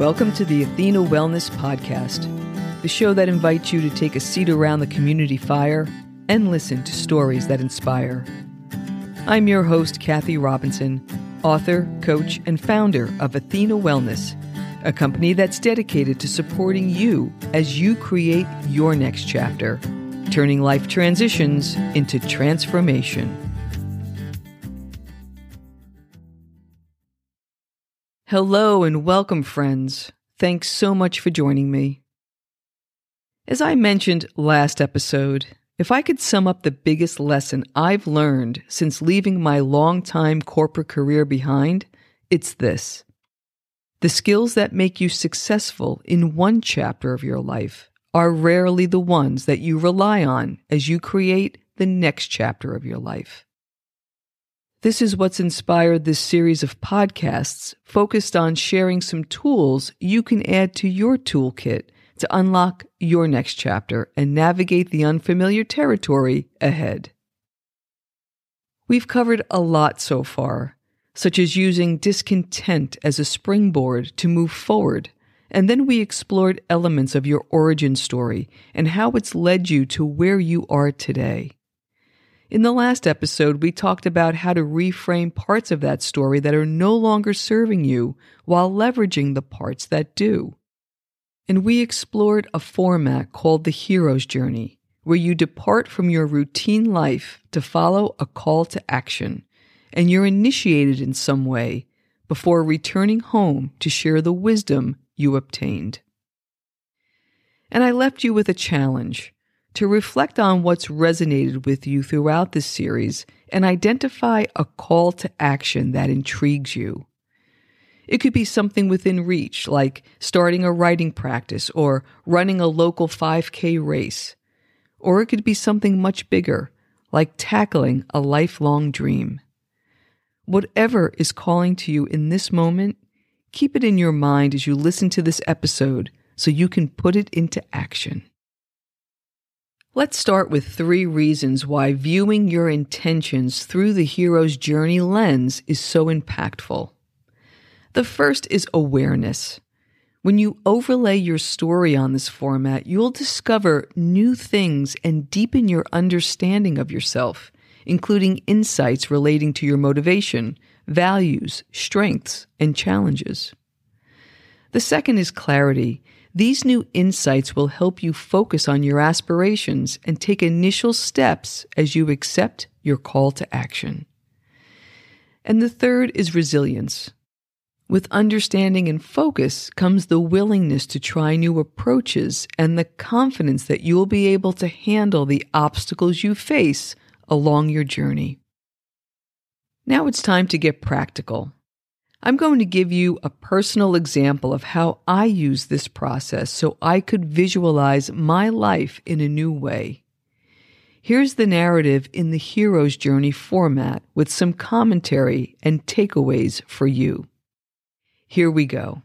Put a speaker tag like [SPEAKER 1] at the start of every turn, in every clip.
[SPEAKER 1] Welcome to the Athena Wellness Podcast, the show that invites you to take a seat around the community fire and listen to stories that inspire. I'm your host, Kathy Robinson, author, coach, and founder of Athena Wellness, a company that's dedicated to supporting you as you create your next chapter, turning life transitions into transformation. Hello and welcome, friends. Thanks so much for joining me. As I mentioned last episode, if I could sum up the biggest lesson I've learned since leaving my long-time corporate career behind, it's this. The skills that make you successful in one chapter of your life are rarely the ones that you rely on as you create the next chapter of your life. This is what's inspired this series of podcasts focused on sharing some tools you can add to your toolkit to unlock your next chapter and navigate the unfamiliar territory ahead. We've covered a lot so far, such as using discontent as a springboard to move forward. And then we explored elements of your origin story and how it's led you to where you are today. In the last episode, we talked about how to reframe parts of that story that are no longer serving you while leveraging the parts that do. And we explored a format called the hero's journey, where you depart from your routine life to follow a call to action, and you're initiated in some way before returning home to share the wisdom you obtained. And I left you with a challenge to reflect on what's resonated with you throughout this series and identify a call to action that intrigues you. It could be something within reach, like starting a writing practice or running a local 5K race. Or it could be something much bigger, like tackling a lifelong dream. Whatever is calling to you in this moment, keep it in your mind as you listen to this episode so you can put it into action. Let's start with three reasons why viewing your intentions through the hero's journey lens is so impactful. The first is awareness. When you overlay your story on this format, you'll discover new things and deepen your understanding of yourself, including insights relating to your motivation, values, strengths, and challenges. The second is clarity. These new insights will help you focus on your aspirations and take initial steps as you accept your call to action. And the third is resilience. With understanding and focus comes the willingness to try new approaches and the confidence that you will be able to handle the obstacles you face along your journey. Now it's time to get practical. I'm going to give you a personal example of how I use this process so I could visualize my life in a new way. Here's the narrative in the hero's journey format with some commentary and takeaways for you. Here we go.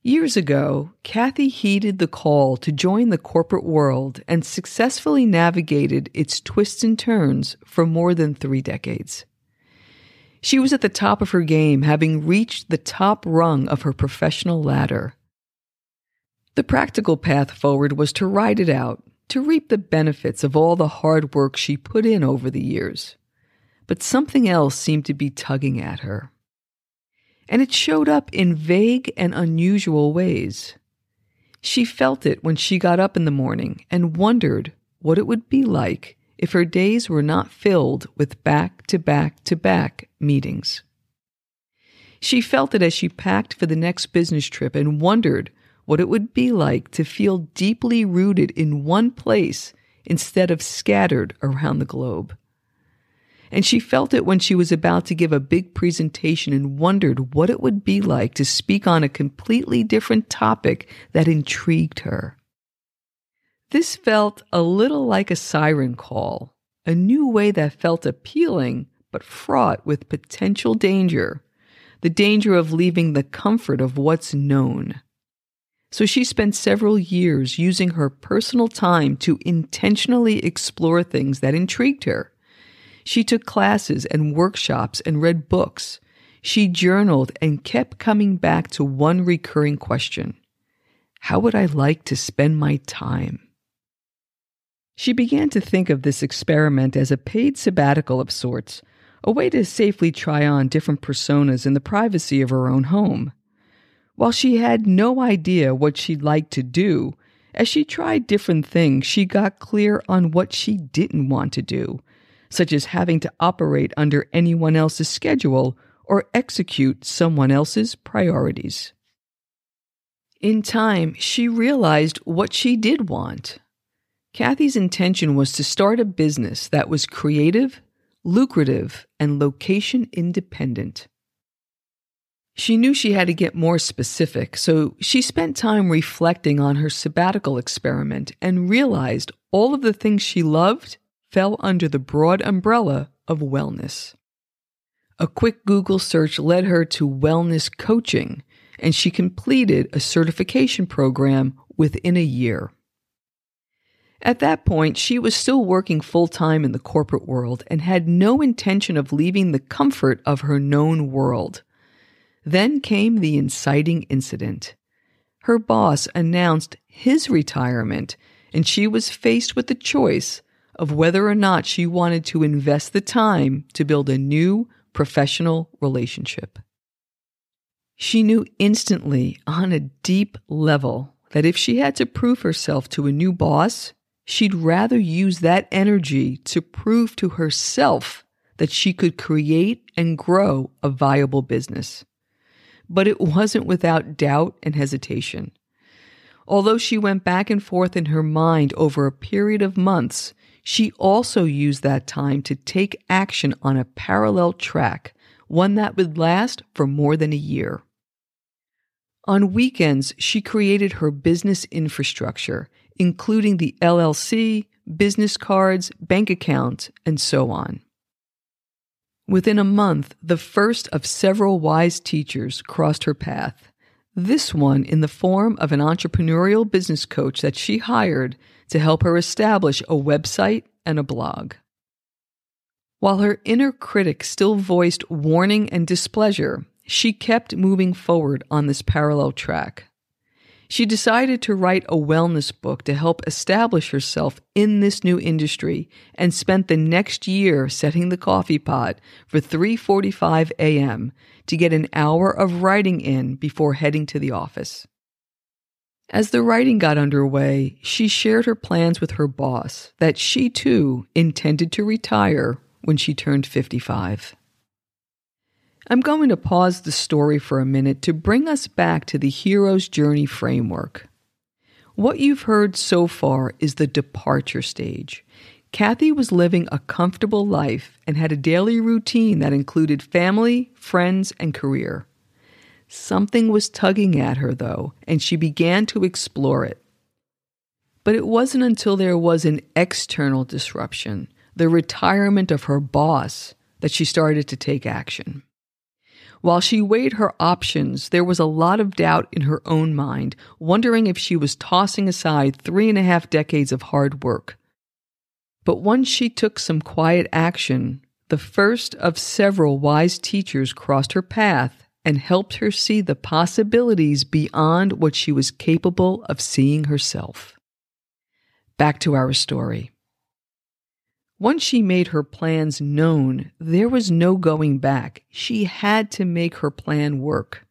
[SPEAKER 1] Years ago, Kathy heeded the call to join the corporate world and successfully navigated its twists and turns for more than three decades. She was at the top of her game, having reached the top rung of her professional ladder. The practical path forward was to ride it out, to reap the benefits of all the hard work she put in over the years. But something else seemed to be tugging at her. And it showed up in vague and unusual ways. She felt it when she got up in the morning and wondered what it would be like if her days were not filled with back to back to back meetings. She felt it as she packed for the next business trip and wondered what it would be like to feel deeply rooted in one place instead of scattered around the globe. And she felt it when she was about to give a big presentation and wondered what it would be like to speak on a completely different topic that intrigued her. This felt a little like a siren call, a new way that felt appealing but fraught with potential danger, the danger of leaving the comfort of what's known. So she spent several years using her personal time to intentionally explore things that intrigued her. She took classes and workshops and read books. she journaled and kept coming back to one recurring question How would I like to spend my time? She began to think of this experiment as a paid sabbatical of sorts, a way to safely try on different personas in the privacy of her own home. While she had no idea what she'd like to do, as she tried different things, she got clear on what she didn't want to do, such as having to operate under anyone else's schedule or execute someone else's priorities. In time, she realized what she did want. Kathy's intention was to start a business that was creative, lucrative, and location independent. She knew she had to get more specific, so she spent time reflecting on her sabbatical experiment and realized all of the things she loved fell under the broad umbrella of wellness. A quick Google search led her to wellness coaching, and she completed a certification program within a year. At that point, she was still working full time in the corporate world and had no intention of leaving the comfort of her known world. Then came the inciting incident. Her boss announced his retirement, and she was faced with the choice of whether or not she wanted to invest the time to build a new professional relationship. She knew instantly, on a deep level, that if she had to prove herself to a new boss, she'd rather use that energy to prove to herself that she could create and grow a viable business but it wasn't without doubt and hesitation. Although she went back and forth in her mind over a period of months, she also used that time to take action on a parallel track, one that would last for more than a year. On weekends, she created her business infrastructure, including the LLC, business cards, bank account, and so on. Within a month, the first of several wise teachers crossed her path. This one in the form of an entrepreneurial business coach that she hired to help her establish a website and a blog. While her inner critic still voiced warning and displeasure, she kept moving forward on this parallel track. She decided to write a wellness book to help establish herself in this new industry and spent the next year setting the coffee pot for 3:45 a.m. to get an hour of writing in before heading to the office. As the writing got underway, she shared her plans with her boss that she too intended to retire when she turned 55. I'm going to pause the story for a minute to bring us back to the hero's journey framework. What you've heard so far is the departure stage. Kathy was living a comfortable life and had a daily routine that included family, friends, and career. Something was tugging at her, though, and she began to explore it. But it wasn't until there was an external disruption, the retirement of her boss, that she started to take action. While she weighed her options, there was a lot of doubt in her own mind, wondering if she was tossing aside three and a half decades of hard work. But once she took some quiet action, the first of several wise teachers crossed her path and helped her see the possibilities beyond what she was capable of seeing herself. Back to our story. Once she made her plans known, there was no going back. She had to make her plan work.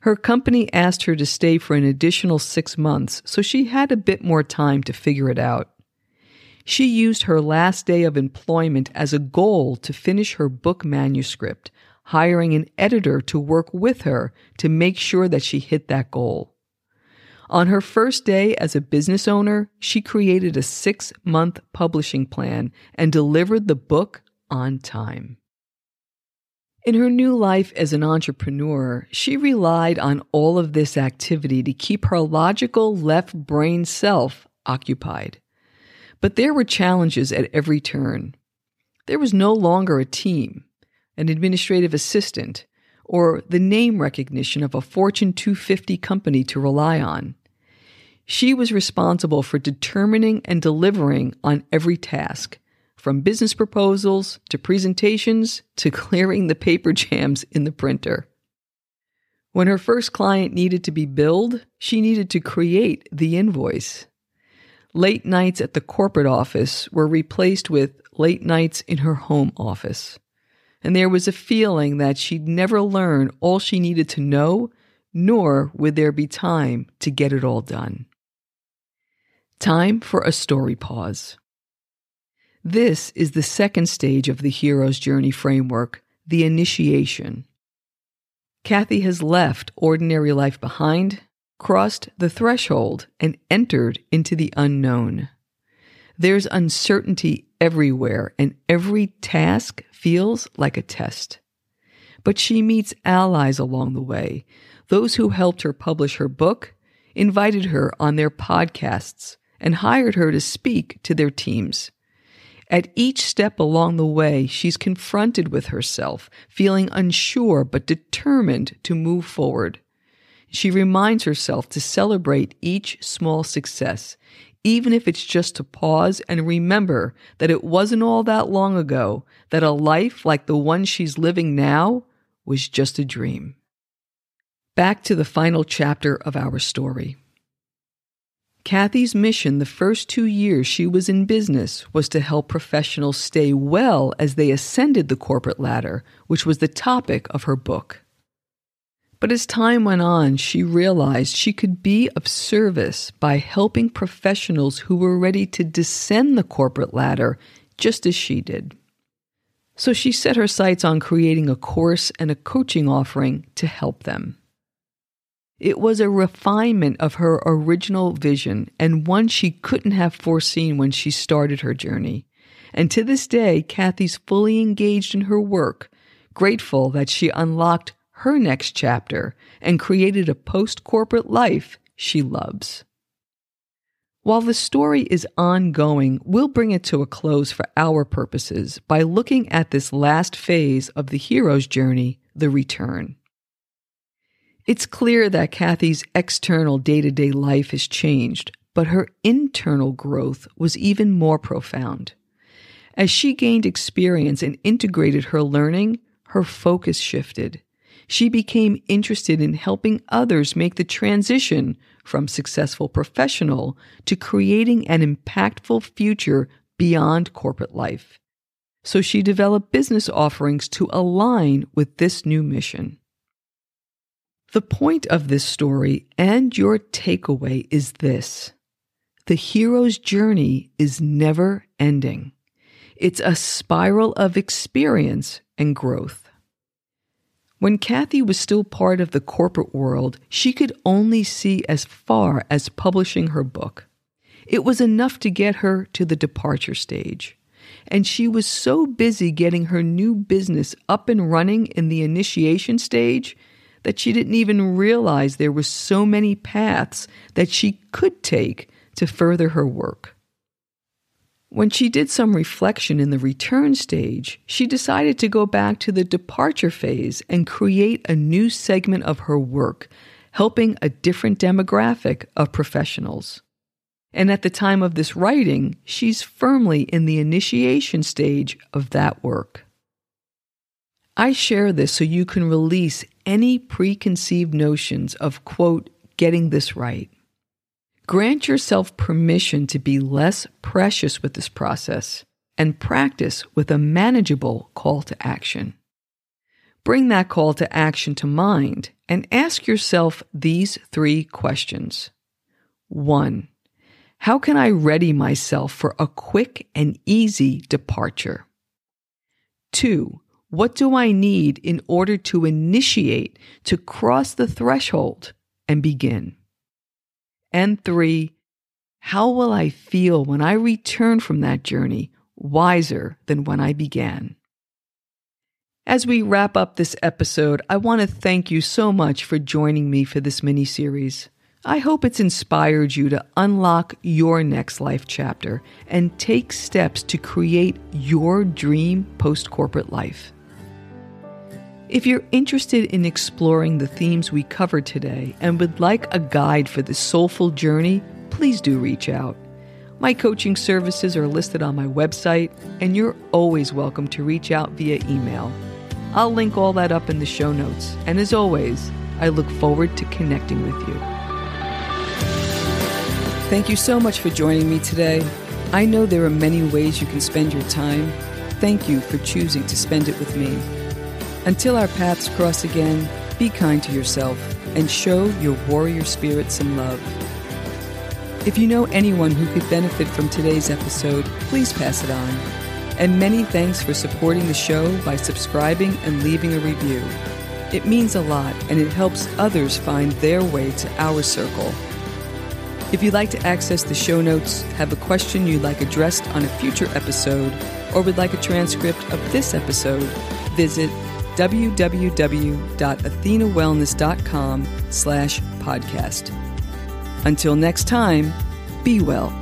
[SPEAKER 1] Her company asked her to stay for an additional six months, so she had a bit more time to figure it out. She used her last day of employment as a goal to finish her book manuscript, hiring an editor to work with her to make sure that she hit that goal. On her first day as a business owner, she created a six month publishing plan and delivered the book on time. In her new life as an entrepreneur, she relied on all of this activity to keep her logical left brain self occupied. But there were challenges at every turn. There was no longer a team, an administrative assistant, or the name recognition of a Fortune 250 company to rely on. She was responsible for determining and delivering on every task, from business proposals to presentations to clearing the paper jams in the printer. When her first client needed to be billed, she needed to create the invoice. Late nights at the corporate office were replaced with late nights in her home office. And there was a feeling that she'd never learn all she needed to know, nor would there be time to get it all done. Time for a story pause. This is the second stage of the hero's journey framework, the initiation. Kathy has left ordinary life behind, crossed the threshold, and entered into the unknown. There's uncertainty everywhere, and every task feels like a test. But she meets allies along the way, those who helped her publish her book, invited her on their podcasts, and hired her to speak to their teams. At each step along the way, she's confronted with herself, feeling unsure but determined to move forward. She reminds herself to celebrate each small success, even if it's just to pause and remember that it wasn't all that long ago that a life like the one she's living now was just a dream. Back to the final chapter of our story. Kathy's mission the first two years she was in business was to help professionals stay well as they ascended the corporate ladder, which was the topic of her book. But as time went on, she realized she could be of service by helping professionals who were ready to descend the corporate ladder just as she did. So she set her sights on creating a course and a coaching offering to help them. It was a refinement of her original vision and one she couldn't have foreseen when she started her journey. And to this day, Kathy's fully engaged in her work, grateful that she unlocked her next chapter and created a post corporate life she loves. While the story is ongoing, we'll bring it to a close for our purposes by looking at this last phase of the hero's journey, the return. It's clear that Kathy's external day to day life has changed, but her internal growth was even more profound. As she gained experience and integrated her learning, her focus shifted. She became interested in helping others make the transition from successful professional to creating an impactful future beyond corporate life. So she developed business offerings to align with this new mission. The point of this story and your takeaway is this the hero's journey is never ending. It's a spiral of experience and growth. When Kathy was still part of the corporate world, she could only see as far as publishing her book. It was enough to get her to the departure stage. And she was so busy getting her new business up and running in the initiation stage that she didn't even realize there were so many paths that she could take to further her work. When she did some reflection in the return stage, she decided to go back to the departure phase and create a new segment of her work, helping a different demographic of professionals. And at the time of this writing, she's firmly in the initiation stage of that work. I share this so you can release any preconceived notions of, quote, getting this right. Grant yourself permission to be less precious with this process and practice with a manageable call to action. Bring that call to action to mind and ask yourself these three questions. One, how can I ready myself for a quick and easy departure? Two, what do I need in order to initiate, to cross the threshold and begin? And three, how will I feel when I return from that journey wiser than when I began? As we wrap up this episode, I want to thank you so much for joining me for this mini series. I hope it's inspired you to unlock your next life chapter and take steps to create your dream post corporate life. If you're interested in exploring the themes we covered today and would like a guide for this soulful journey, please do reach out. My coaching services are listed on my website, and you're always welcome to reach out via email. I'll link all that up in the show notes, and as always, I look forward to connecting with you. Thank you so much for joining me today. I know there are many ways you can spend your time. Thank you for choosing to spend it with me. Until our paths cross again, be kind to yourself and show your warrior spirit some love. If you know anyone who could benefit from today's episode, please pass it on. And many thanks for supporting the show by subscribing and leaving a review. It means a lot and it helps others find their way to our circle. If you'd like to access the show notes, have a question you'd like addressed on a future episode, or would like a transcript of this episode, visit www.athenawellness.com slash podcast. Until next time, be well.